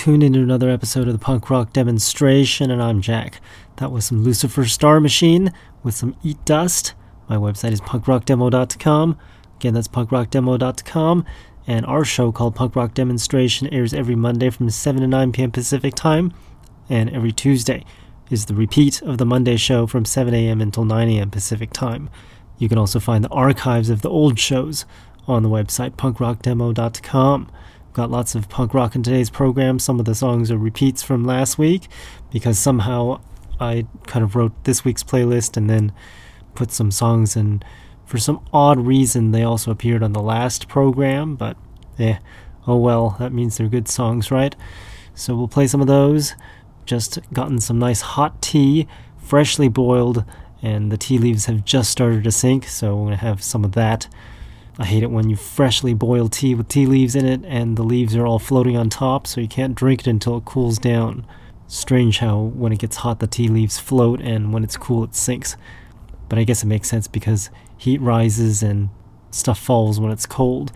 tuned into another episode of the Punk Rock Demonstration, and I'm Jack. That was some Lucifer Star Machine with some Eat Dust. My website is punkrockdemo.com. Again, that's punkrockdemo.com. And our show called Punk Rock Demonstration airs every Monday from 7 to 9 p.m. Pacific Time, and every Tuesday is the repeat of the Monday show from 7 a.m. until 9 a.m. Pacific Time. You can also find the archives of the old shows on the website punkrockdemo.com. Got lots of punk rock in today's program. Some of the songs are repeats from last week because somehow I kind of wrote this week's playlist and then put some songs in. for some odd reason they also appeared on the last program, but eh, oh well, that means they're good songs, right? So we'll play some of those. Just gotten some nice hot tea, freshly boiled, and the tea leaves have just started to sink, so we're gonna have some of that. I hate it when you freshly boil tea with tea leaves in it and the leaves are all floating on top, so you can't drink it until it cools down. Strange how when it gets hot the tea leaves float and when it's cool it sinks. But I guess it makes sense because heat rises and stuff falls when it's cold.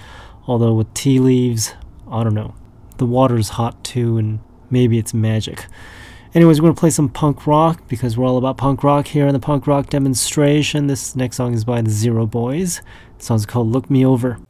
Although with tea leaves, I don't know. The water's hot too and maybe it's magic. Anyways, we're going to play some punk rock because we're all about punk rock here in the punk rock demonstration. This next song is by the Zero Boys. The song's called Look Me Over.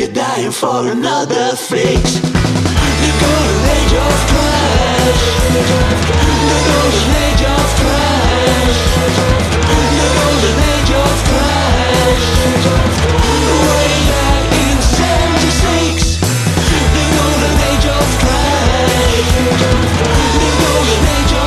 You're dying for another fix. The golden age of trash. The golden age of trash. The golden age of trash. Way back in '76. The golden age of age of.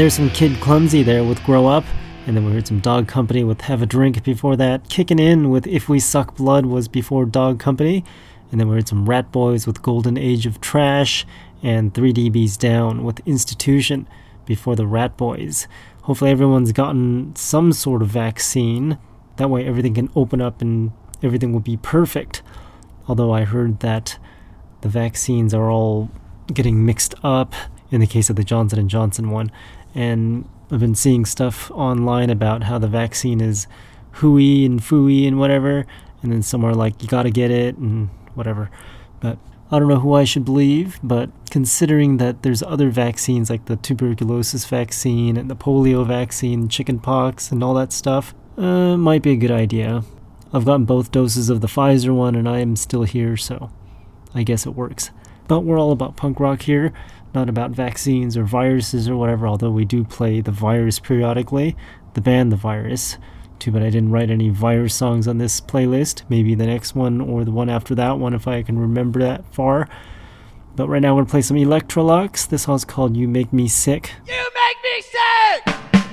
There's some Kid Clumsy there with Grow Up. And then we heard some Dog Company with Have a Drink before that. Kicking in with If We Suck Blood was before Dog Company. And then we heard some Rat Boys with Golden Age of Trash. And 3DB's Down with Institution before the Rat Boys. Hopefully, everyone's gotten some sort of vaccine. That way, everything can open up and everything will be perfect. Although I heard that the vaccines are all getting mixed up in the case of the Johnson & Johnson one and I've been seeing stuff online about how the vaccine is hooey and fooey and whatever and then some are like you got to get it and whatever but I don't know who I should believe, but considering that there's other vaccines like the tuberculosis vaccine and the polio vaccine, chickenpox, and all that stuff, uh, might be a good idea. I've gotten both doses of the Pfizer one and I am still here, so I guess it works. But we're all about punk rock here, not about vaccines or viruses or whatever, although we do play the virus periodically, the band The Virus. Too bad I didn't write any virus songs on this playlist. Maybe the next one or the one after that one if I can remember that far. But right now we're gonna play some Electrolux. This song's called You Make Me Sick. You make me sick!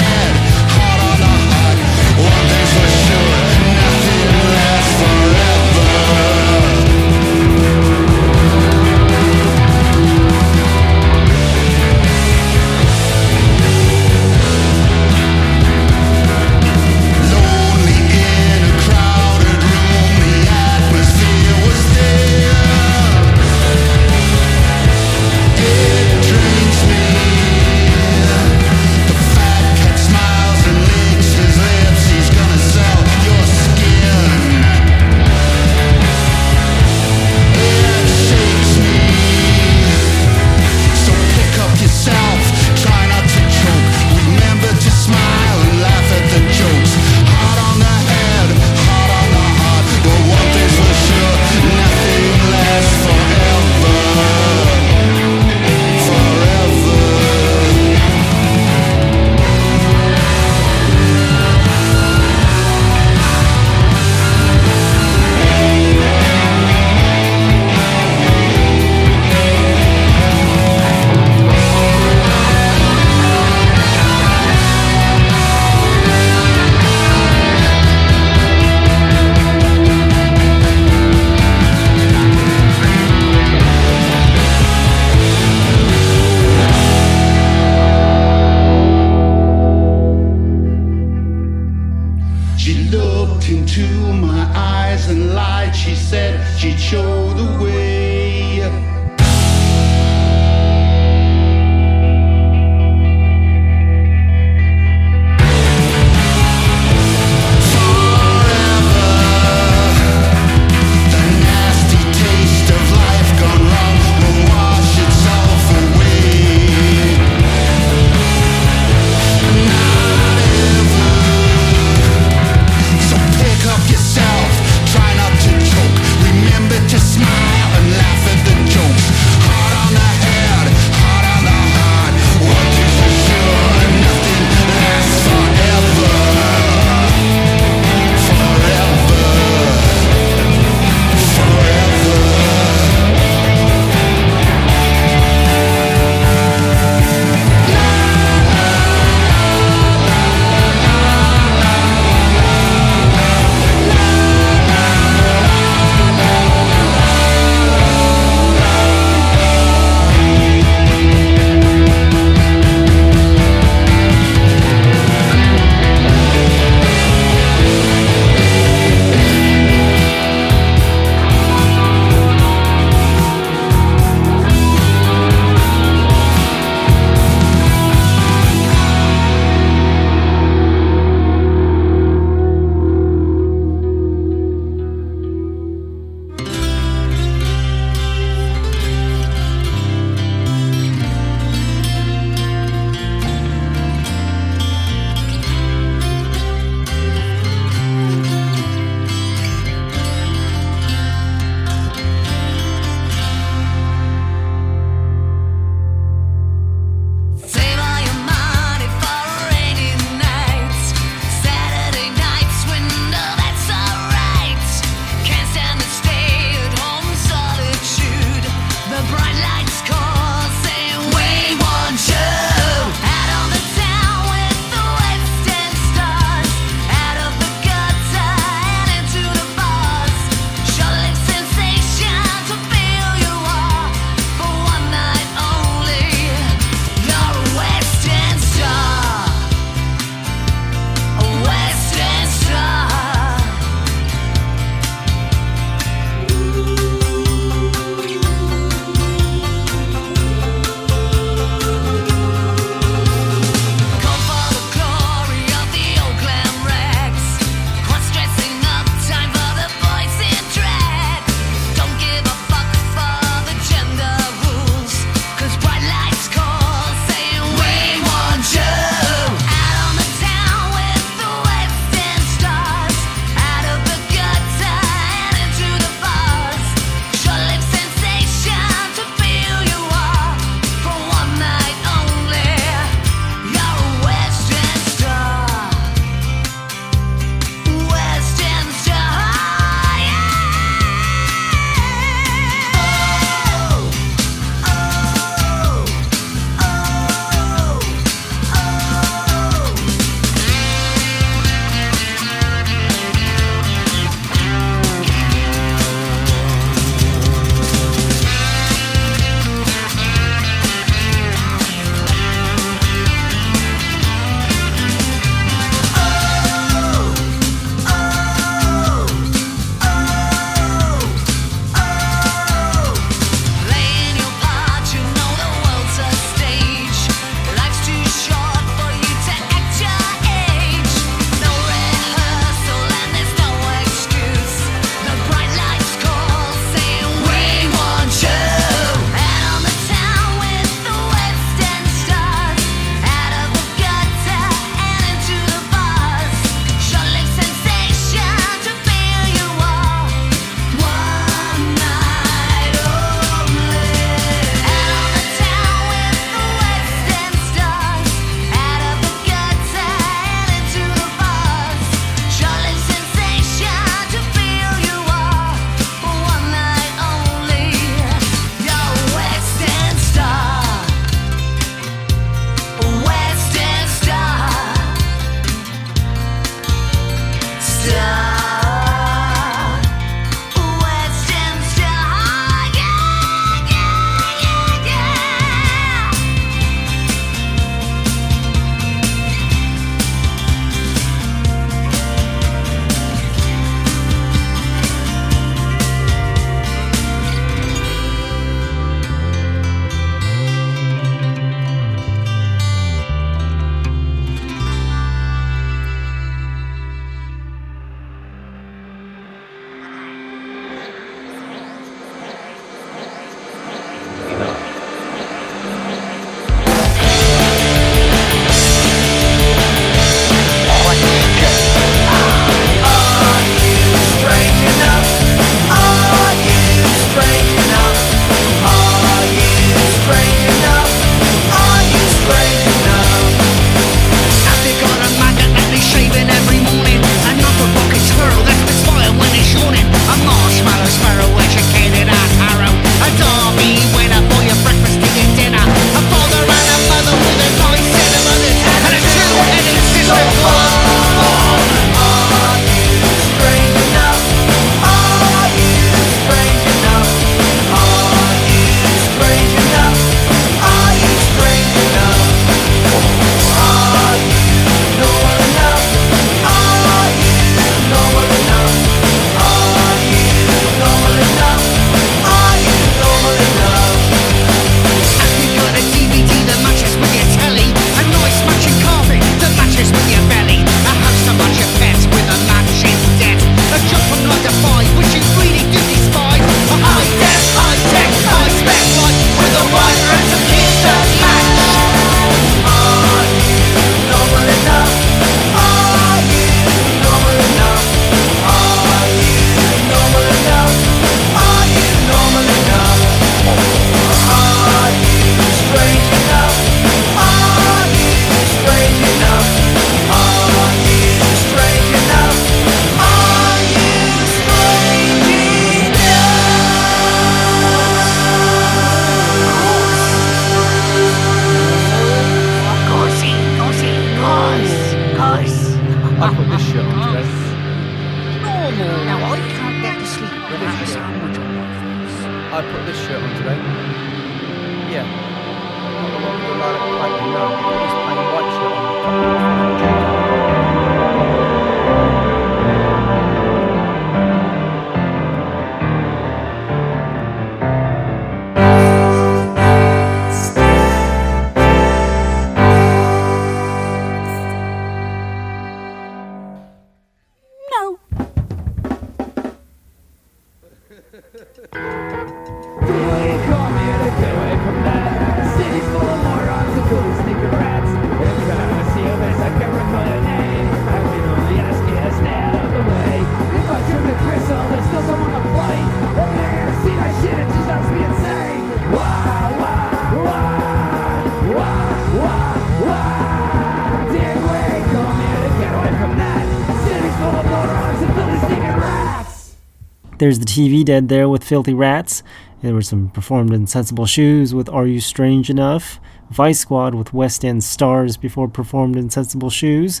There's the TV Dead there with Filthy Rats. There were some performed in Sensible Shoes with Are You Strange Enough? Vice Squad with West End Stars before performed in Sensible Shoes.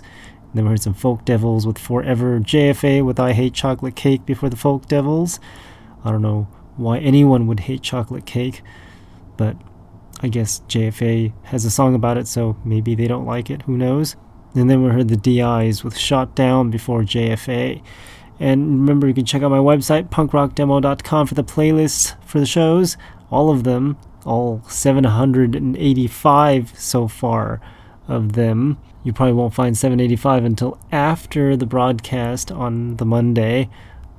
Then we heard some Folk Devils with Forever JFA with I Hate Chocolate Cake before the Folk Devils. I don't know why anyone would hate chocolate cake, but I guess JFA has a song about it, so maybe they don't like it. Who knows? And then we heard the DIs with Shot Down before JFA. And remember, you can check out my website, punkrockdemo.com, for the playlists for the shows. All of them, all 785 so far of them. You probably won't find 785 until after the broadcast on the Monday,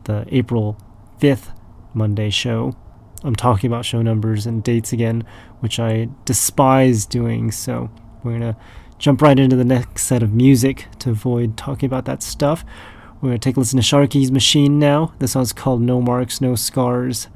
the April 5th Monday show. I'm talking about show numbers and dates again, which I despise doing, so we're going to jump right into the next set of music to avoid talking about that stuff. We're going to take a listen to Sharky's Machine now. This song's called No Marks, No Scars.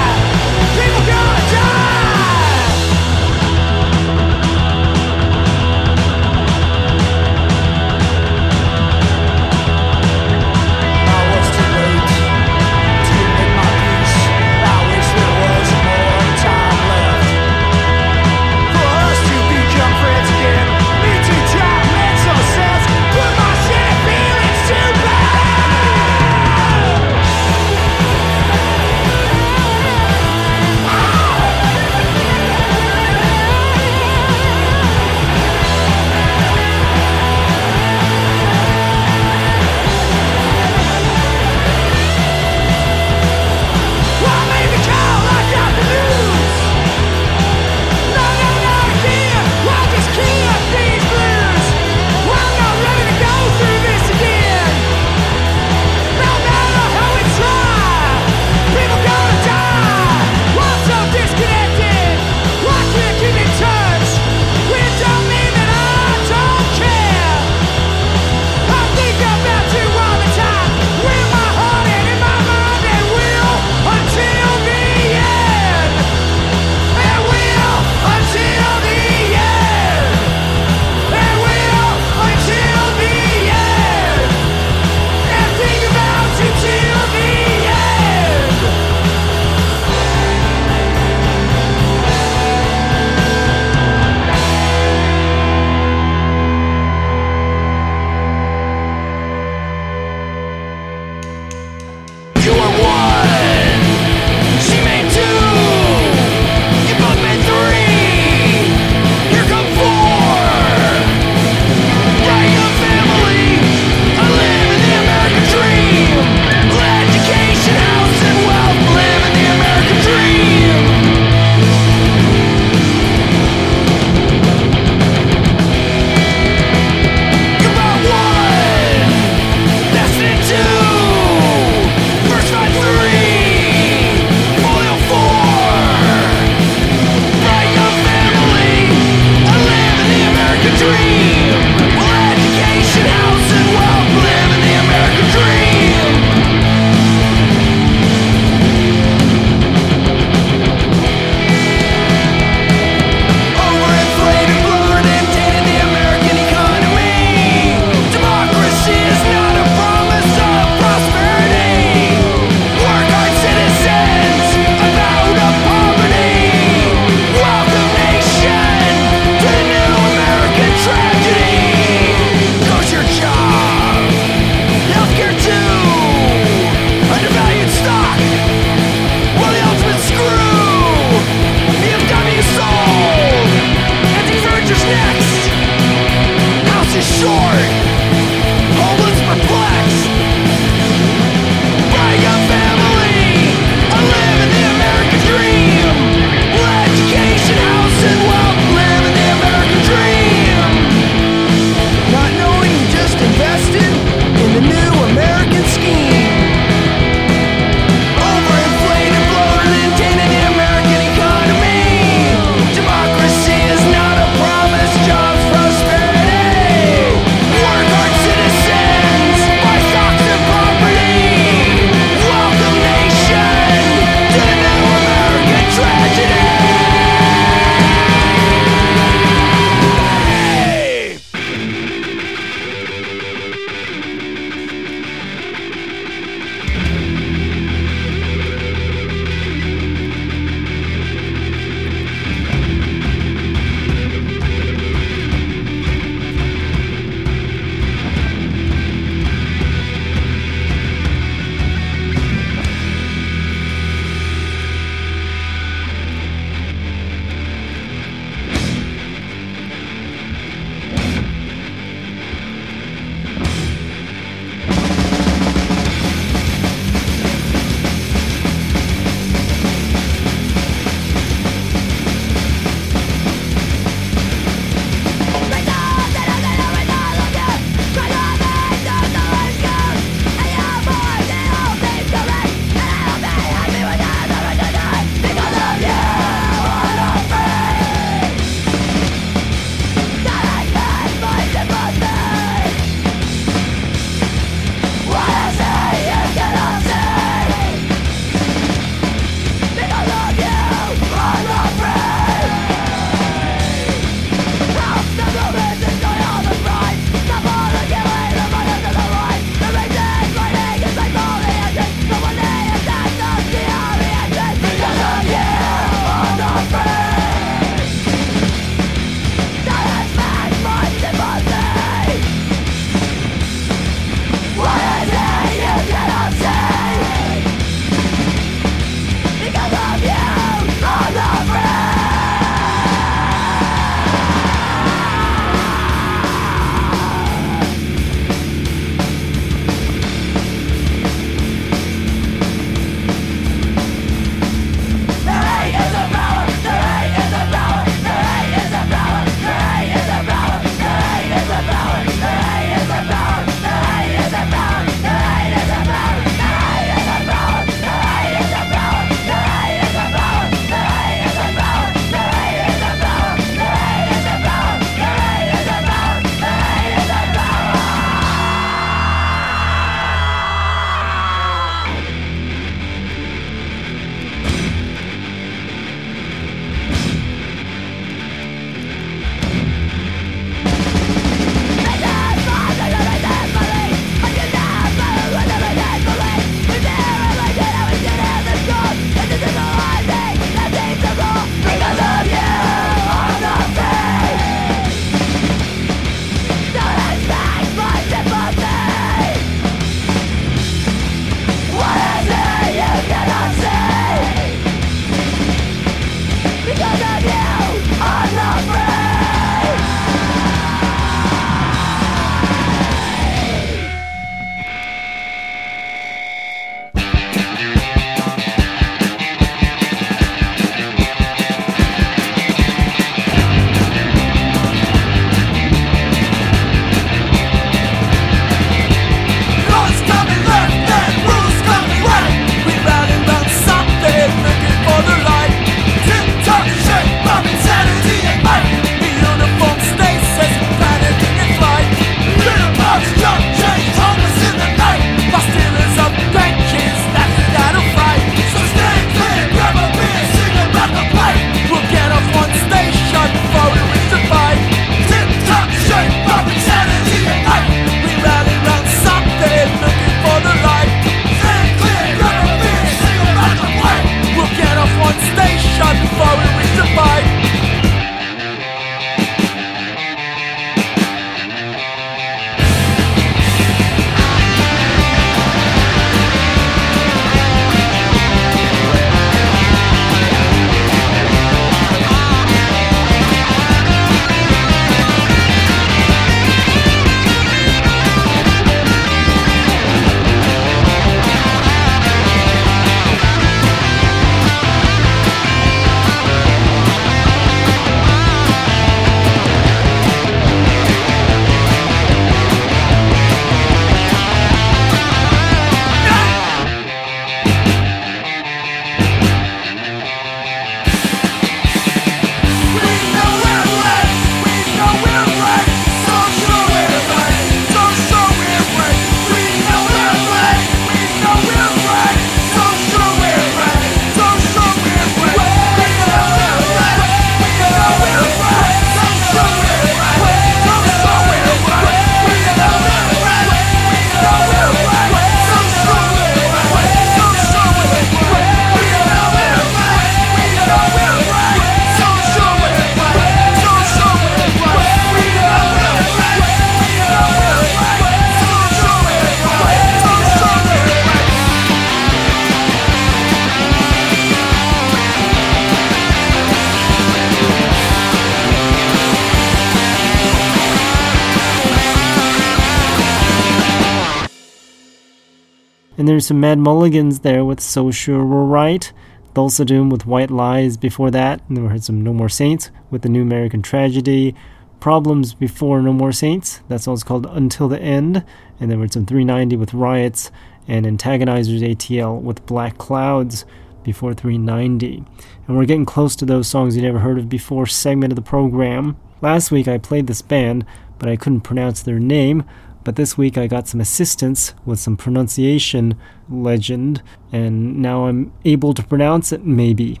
There's some Mad Mulligans there with So Sure We're Right. Thulsa Doom with White Lies before that. And then we heard some No More Saints with the New American Tragedy. Problems before No More Saints. That song's called Until the End. And then we had some 390 with Riots and Antagonizers ATL with Black Clouds before 390. And we're getting close to those songs you never heard of before segment of the program. Last week I played this band, but I couldn't pronounce their name. But this week I got some assistance with some pronunciation legend, and now I'm able to pronounce it maybe.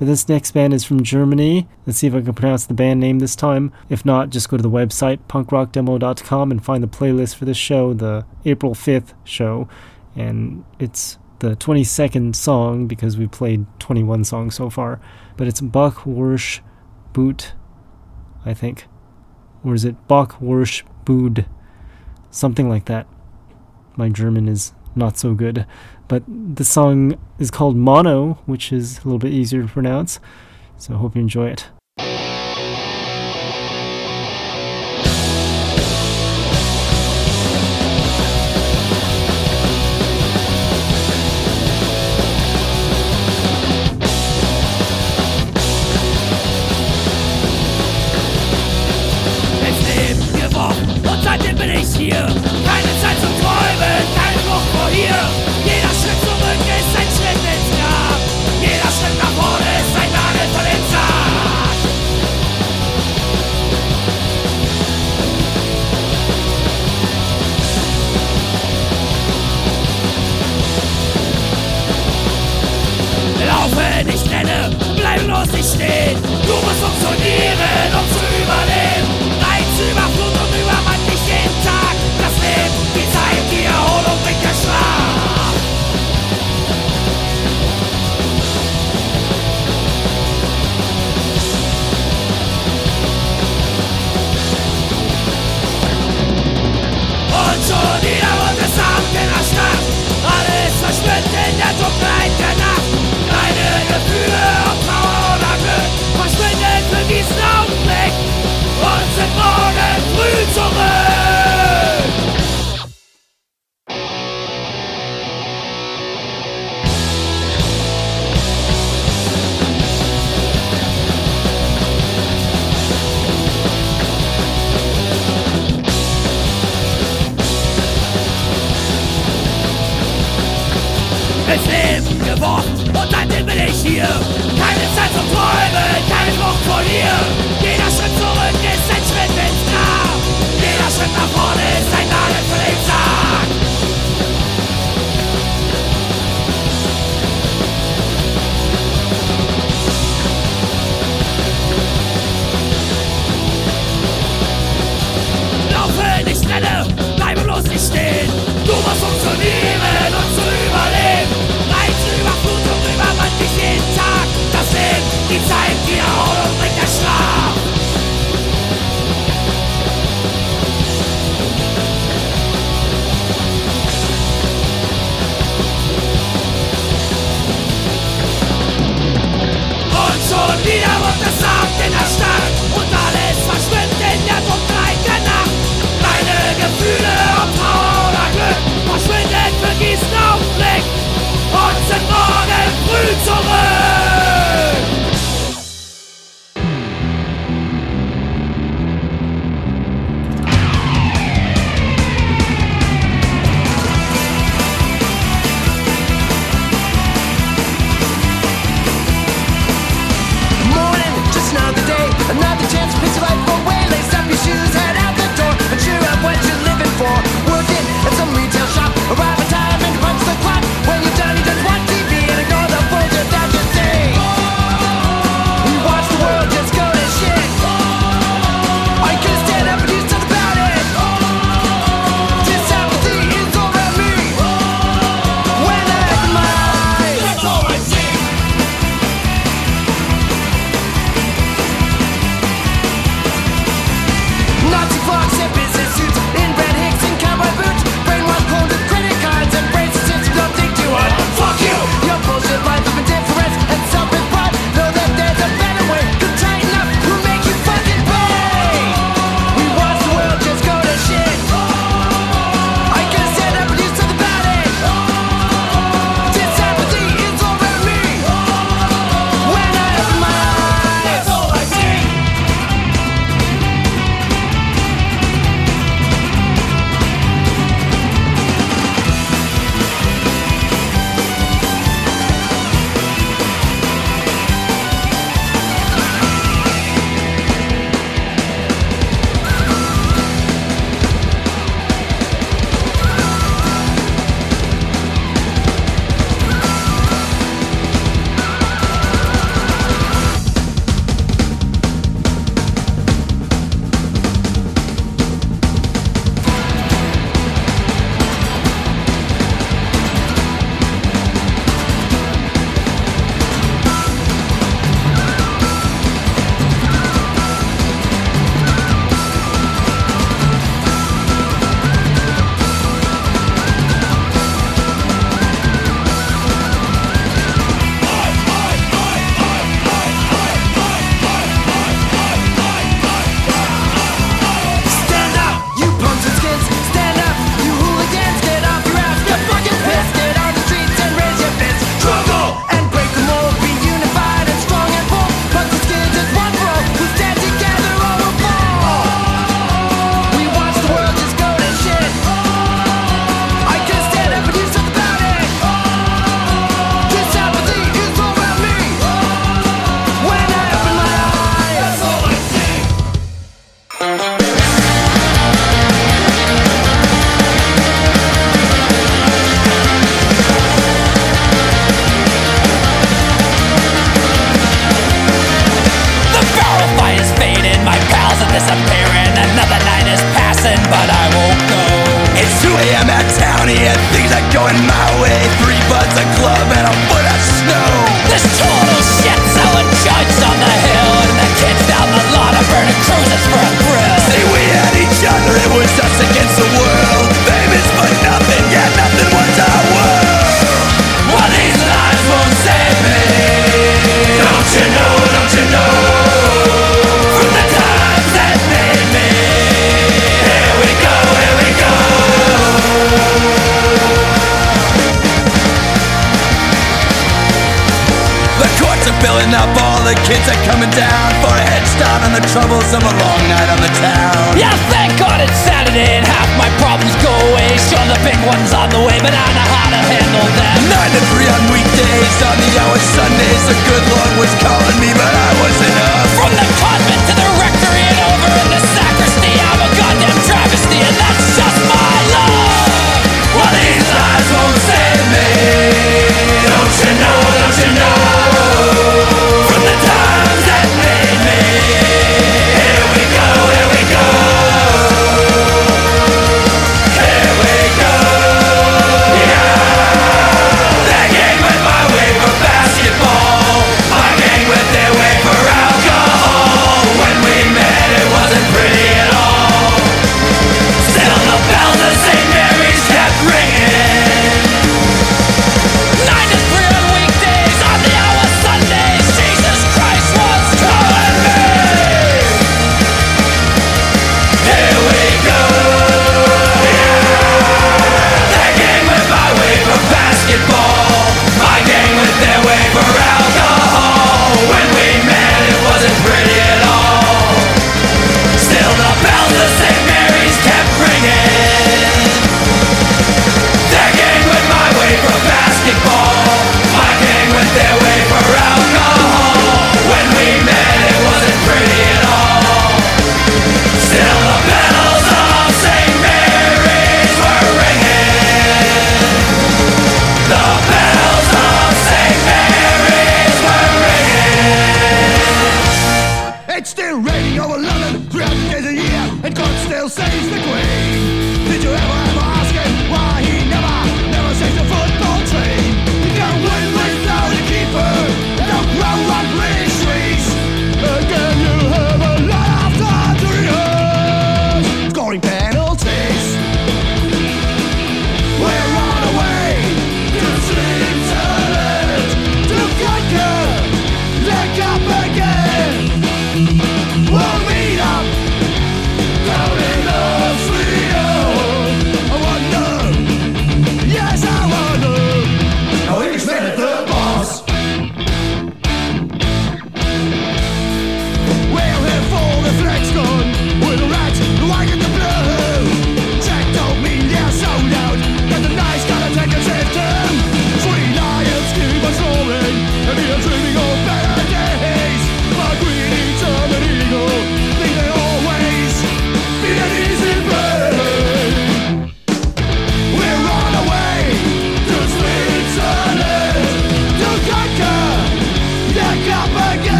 But this next band is from Germany. Let's see if I can pronounce the band name this time. If not, just go to the website punkrockdemo.com and find the playlist for this show, the April 5th show. And it's the 22nd song because we played 21 songs so far. But it's Bach Wursch Boot, I think. Or is it Bach Wursch Bood? Something like that. My German is not so good. But the song is called Mono, which is a little bit easier to pronounce. So I hope you enjoy it.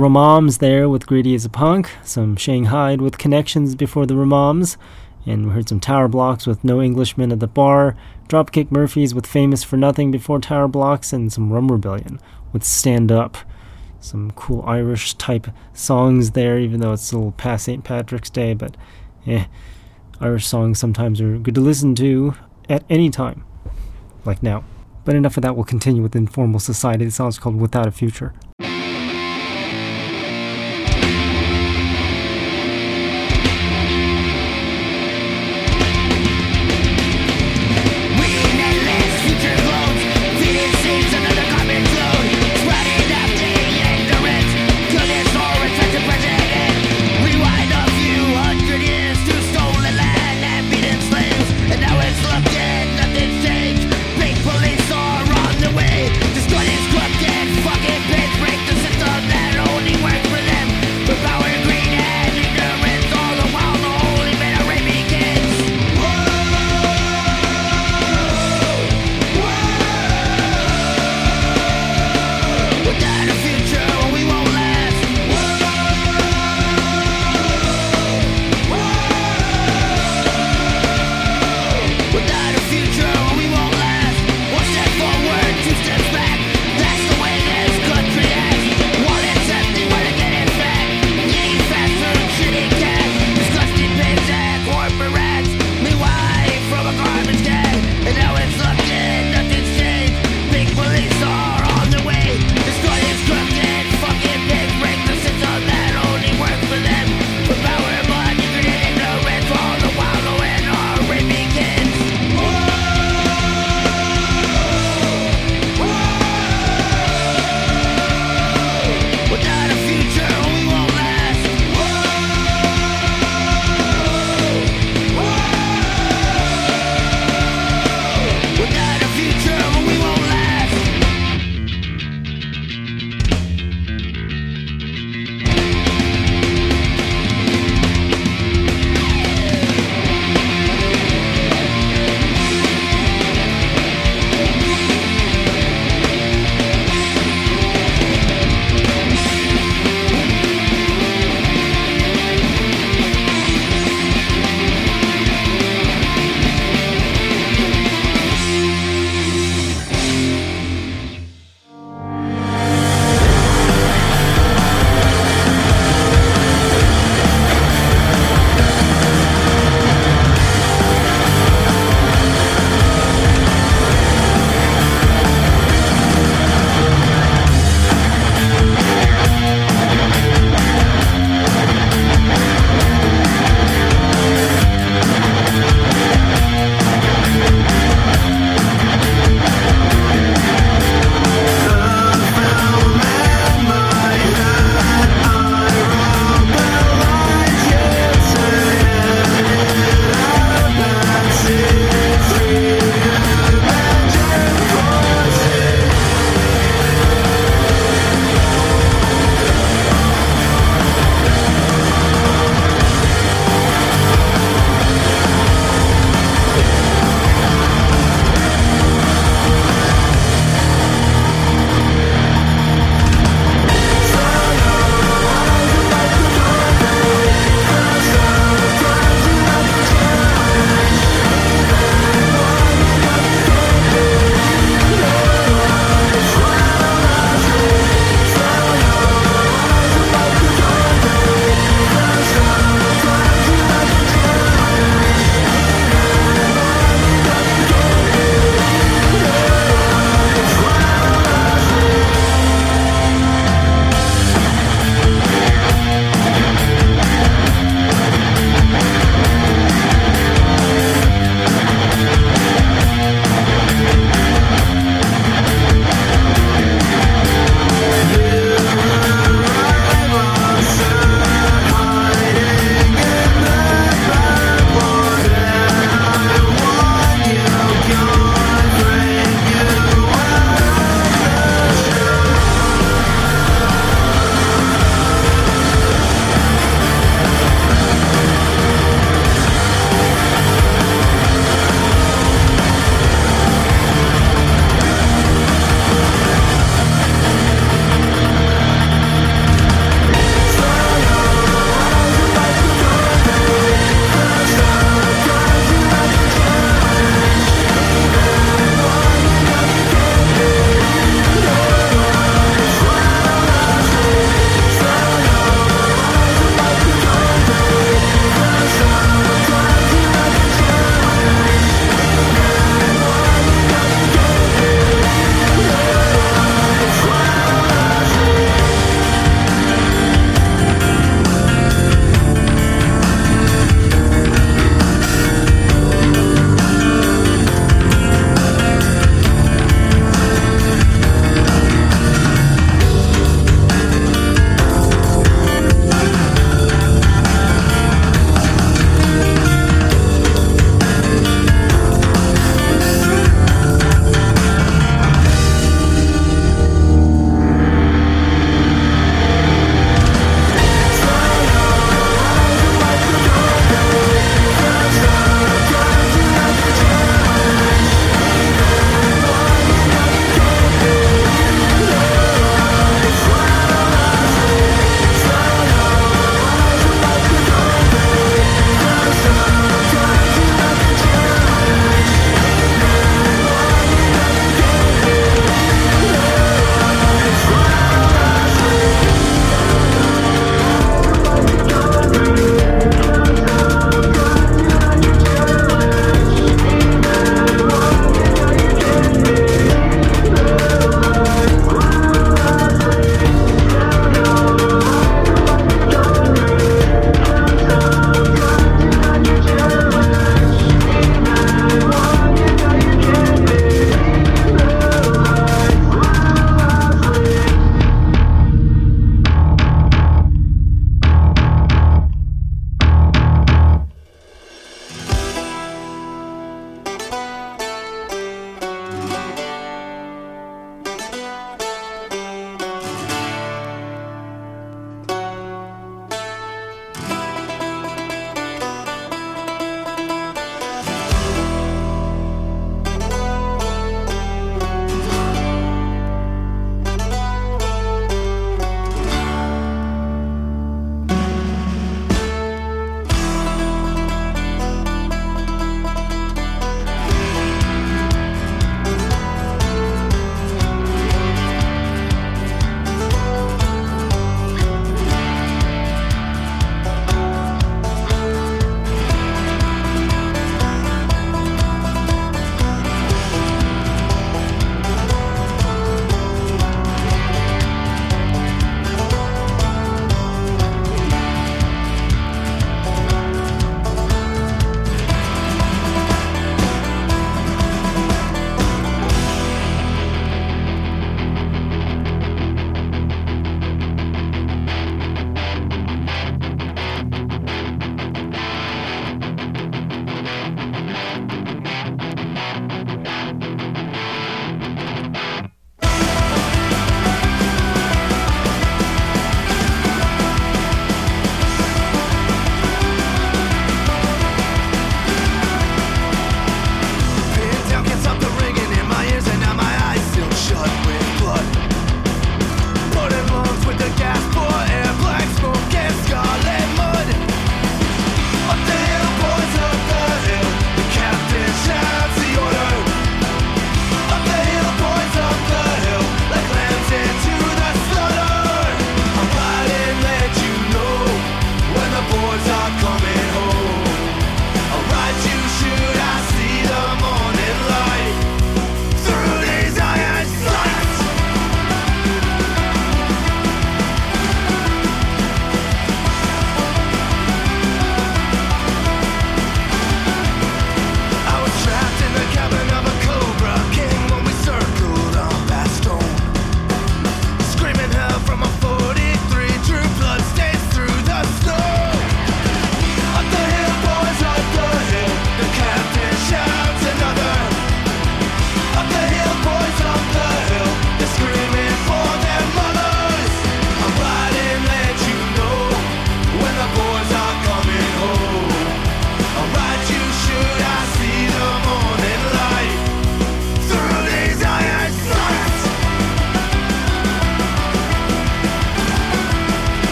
Ramams there with Greedy as a Punk, some Shanghai with connections before the Ramams, and we heard some Tower Blocks with No Englishman at the Bar, Dropkick Murphys with Famous for Nothing before Tower Blocks, and some Rum Rebellion with Stand Up. some cool Irish type songs there, even though it's a little past St. Patrick's Day. But eh, Irish songs sometimes are good to listen to at any time, like now. But enough of that. We'll continue with Informal Society. The song's called Without a Future.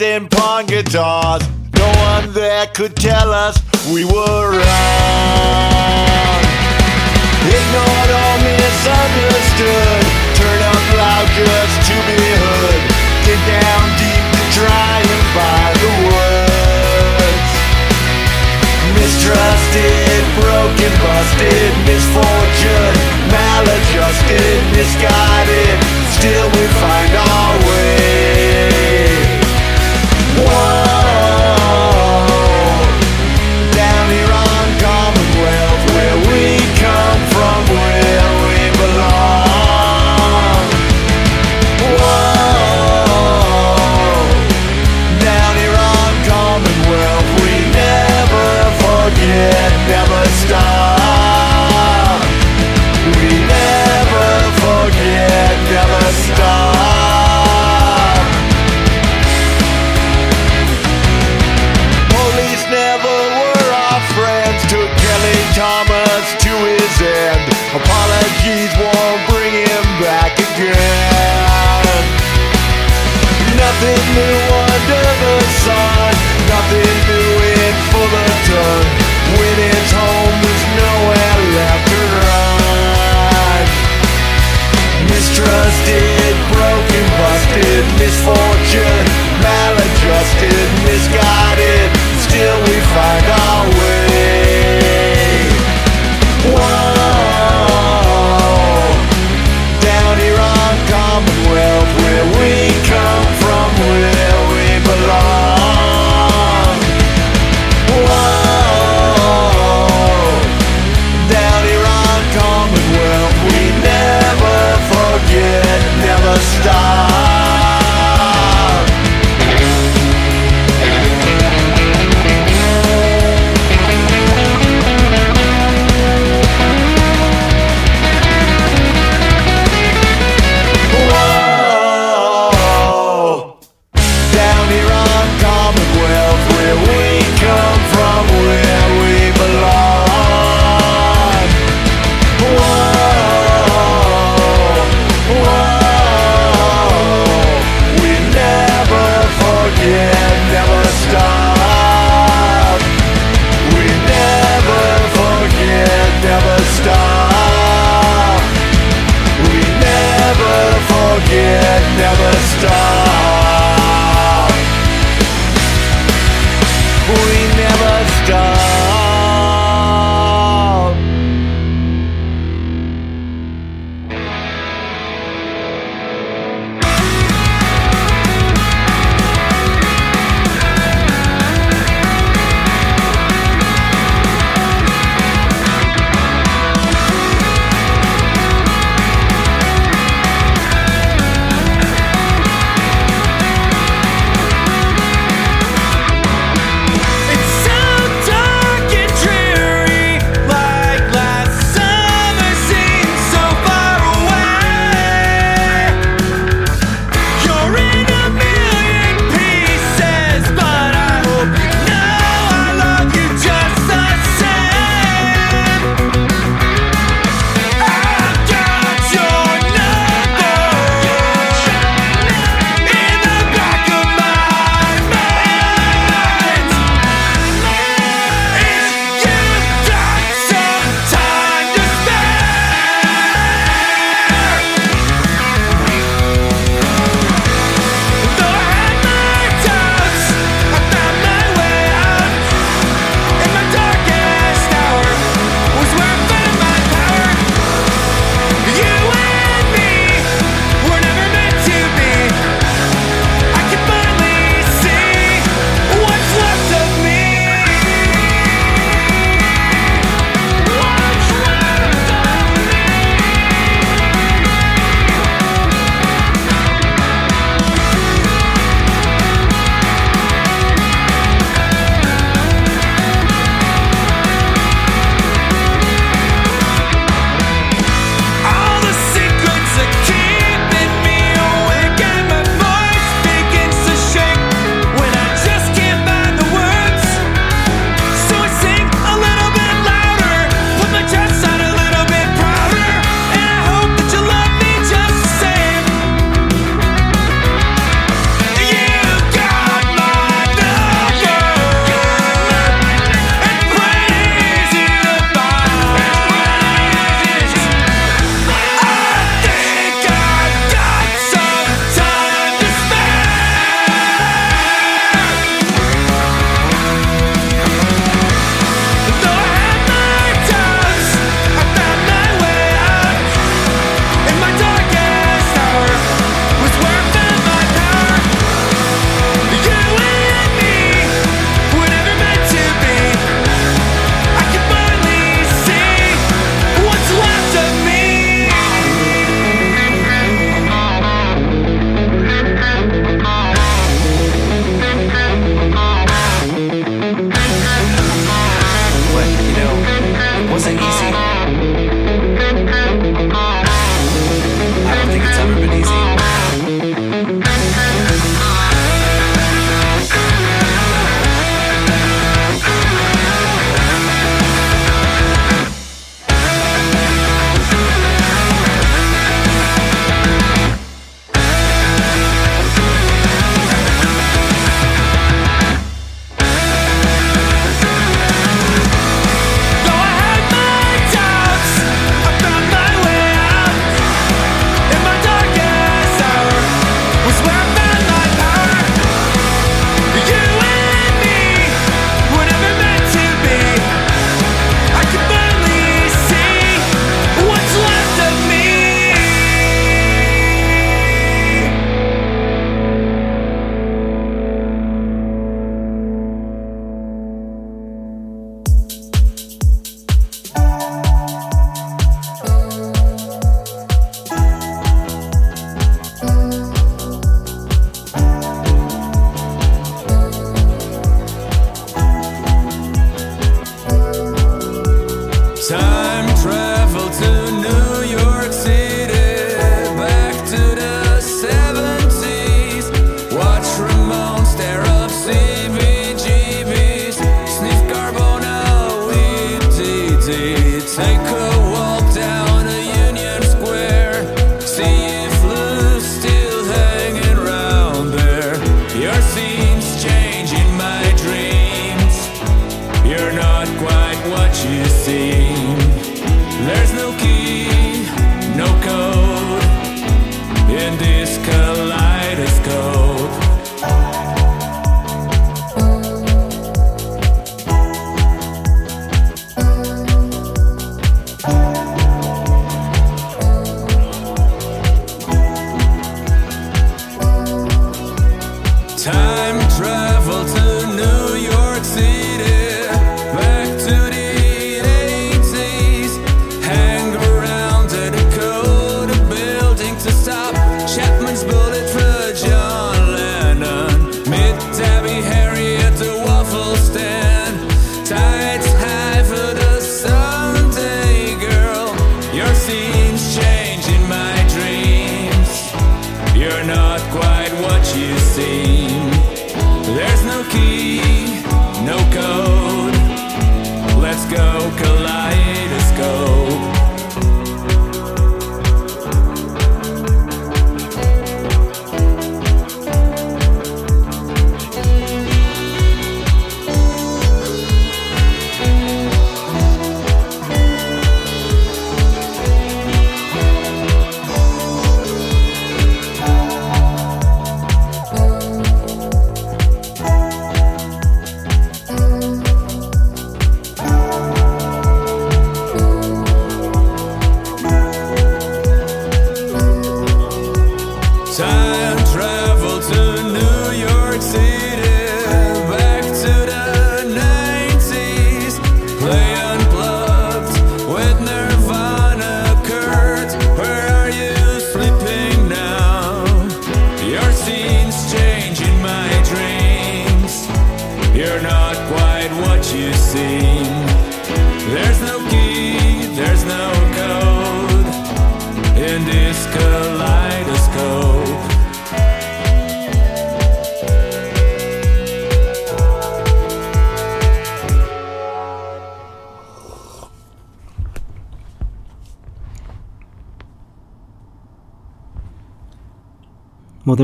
and pawn guitars. No one there could tell us we were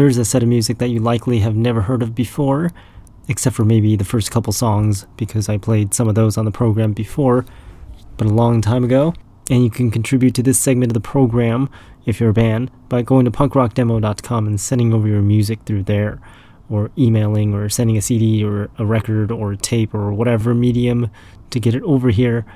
there's a set of music that you likely have never heard of before, except for maybe the first couple songs, because I played some of those on the program before, but a long time ago. And you can contribute to this segment of the program, if you're a band, by going to punkrockdemo.com and sending over your music through there, or emailing, or sending a CD, or a record, or a tape, or whatever medium to get it over here,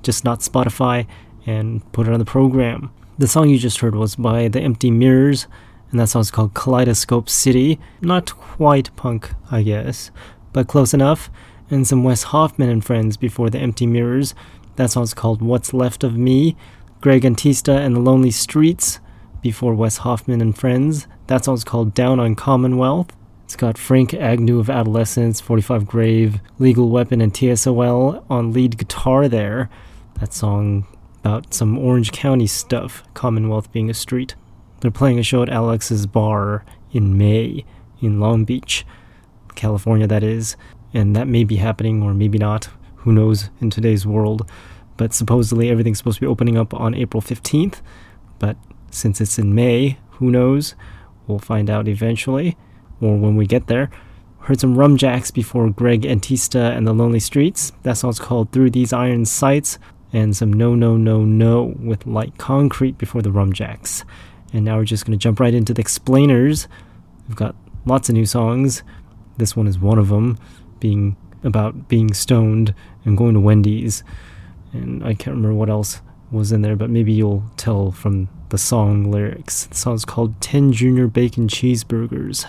just not Spotify, and put it on the program. The song you just heard was by The Empty Mirrors, and that song's called Kaleidoscope City. Not quite punk, I guess, but close enough. And some Wes Hoffman and friends before The Empty Mirrors. That song's called What's Left of Me. Greg Antista and the Lonely Streets before Wes Hoffman and friends. That song's called Down on Commonwealth. It's got Frank Agnew of Adolescents, 45 Grave, Legal Weapon, and TSOL on lead guitar there. That song about some Orange County stuff, Commonwealth being a street. They're playing a show at Alex's Bar in May in Long Beach, California, that is. And that may be happening or maybe not. Who knows in today's world. But supposedly everything's supposed to be opening up on April 15th. But since it's in May, who knows? We'll find out eventually or when we get there. Heard some Rum Jacks before Greg Antista and the Lonely Streets. That song's called Through These Iron Sights. And some No No No No with Light Concrete before the Rum Jacks. And now we're just going to jump right into the explainers. We've got lots of new songs. This one is one of them, being about being stoned and going to Wendy's. And I can't remember what else was in there, but maybe you'll tell from the song lyrics. The song's called 10 Junior Bacon Cheeseburgers.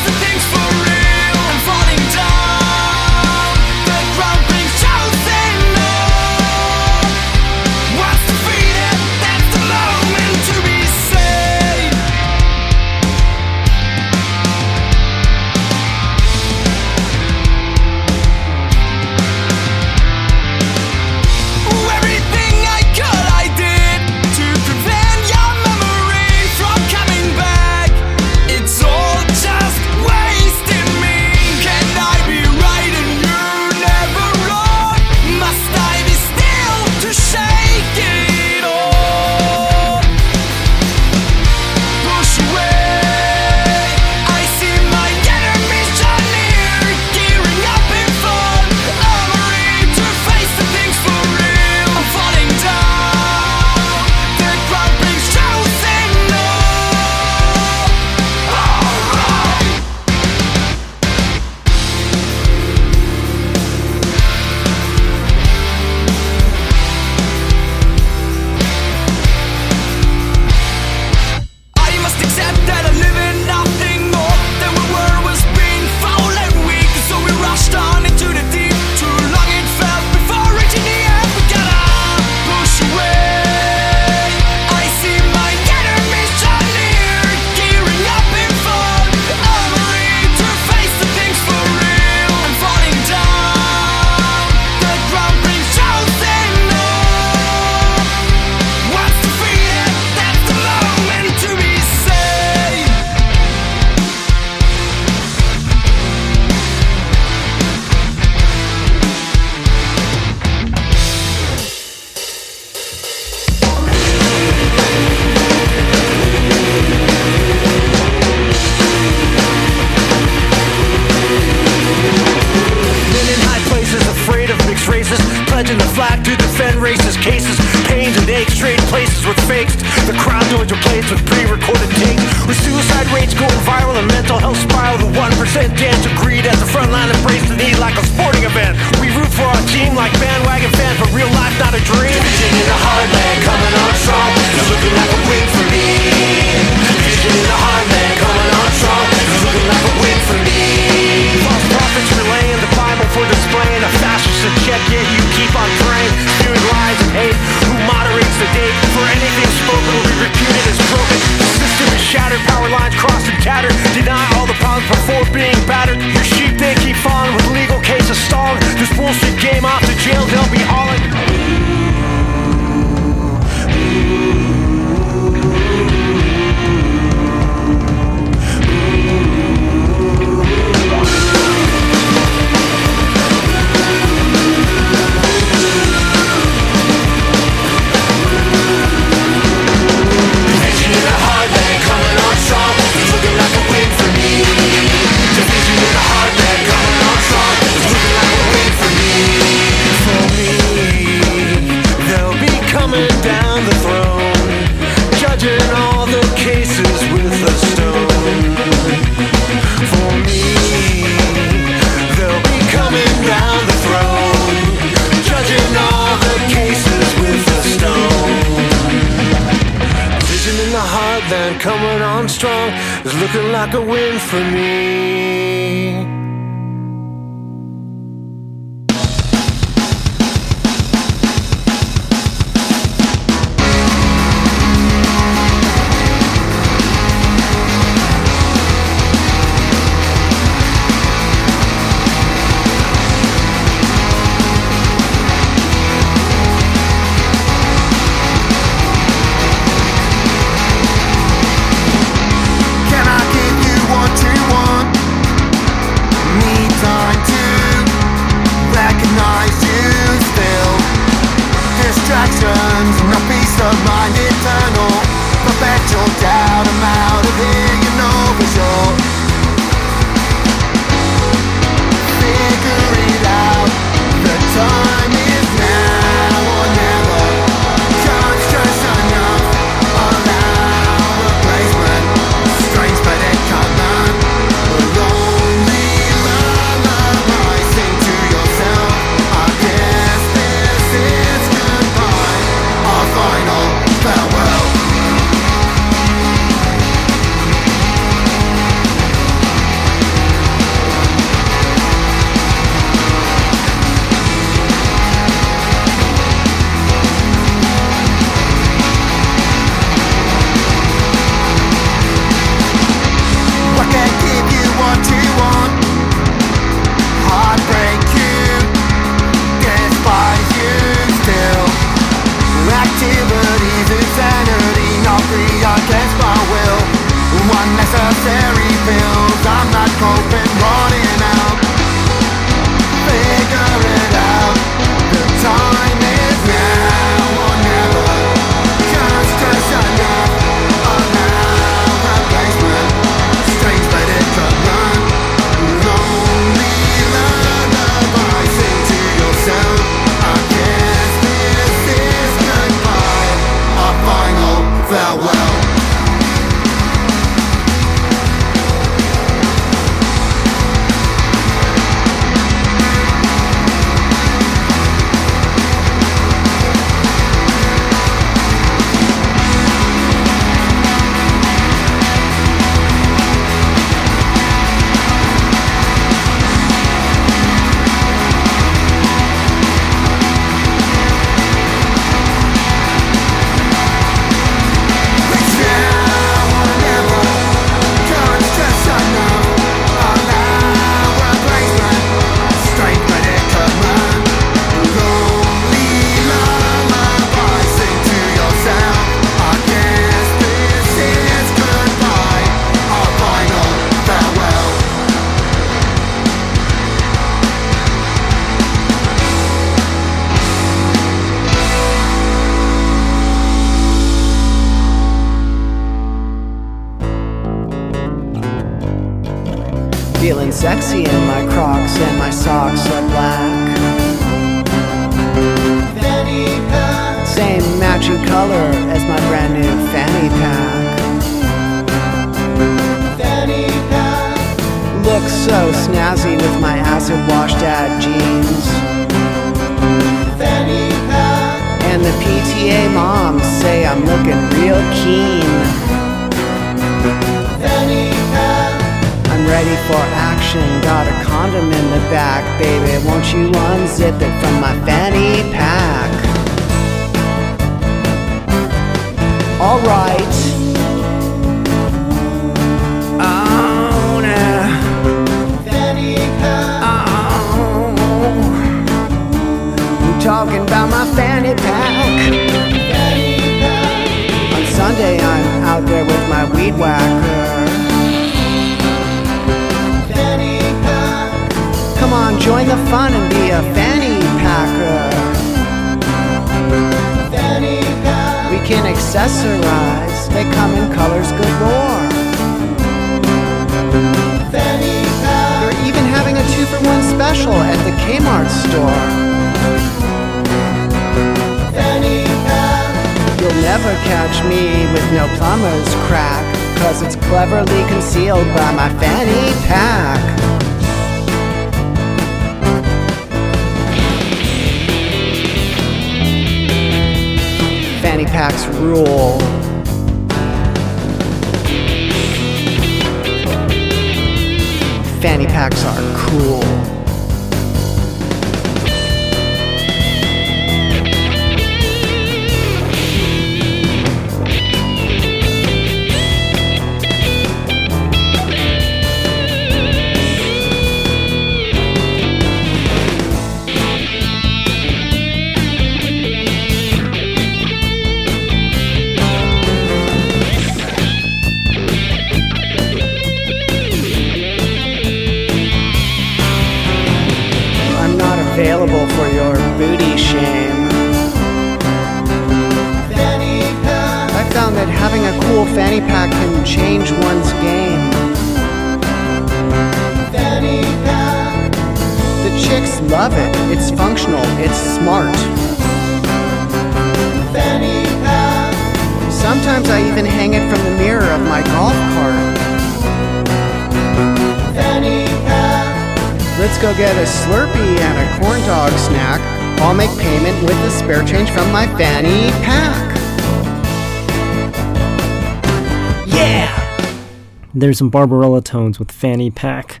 Some Barbarella tones with Fanny Pack,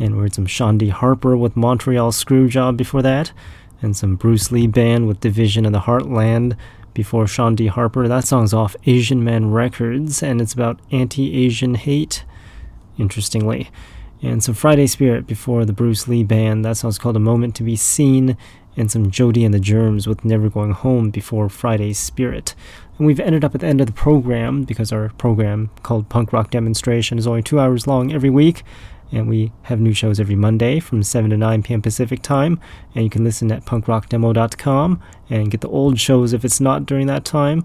and we heard some Shandy Harper with Montreal Screwjob before that, and some Bruce Lee Band with Division of the Heartland before Shandy Harper. That song's off Asian Man Records, and it's about anti Asian hate, interestingly. And some Friday Spirit before the Bruce Lee Band. That song's called A Moment to Be Seen, and some Jody and the Germs with Never Going Home before Friday's Spirit. And we've ended up at the end of the program because our program called Punk Rock Demonstration is only two hours long every week. And we have new shows every Monday from 7 to 9 p.m. Pacific time. And you can listen at punkrockdemo.com and get the old shows if it's not during that time.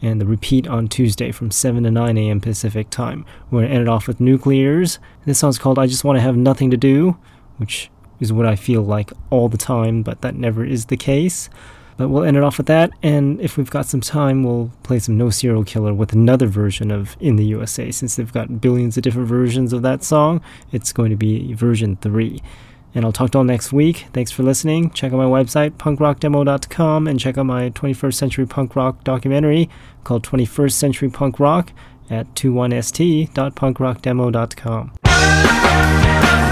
And the repeat on Tuesday from 7 to 9 a.m. Pacific time. We're going to end it off with Nuclears. This song's called I Just Want to Have Nothing to Do, which is what I feel like all the time, but that never is the case. But we'll end it off with that, and if we've got some time, we'll play some No Serial Killer with another version of In the USA. Since they've got billions of different versions of that song, it's going to be version 3. And I'll talk to all next week. Thanks for listening. Check out my website, punkrockdemo.com, and check out my 21st Century Punk Rock documentary called 21st Century Punk Rock at 21st.punkrockdemo.com.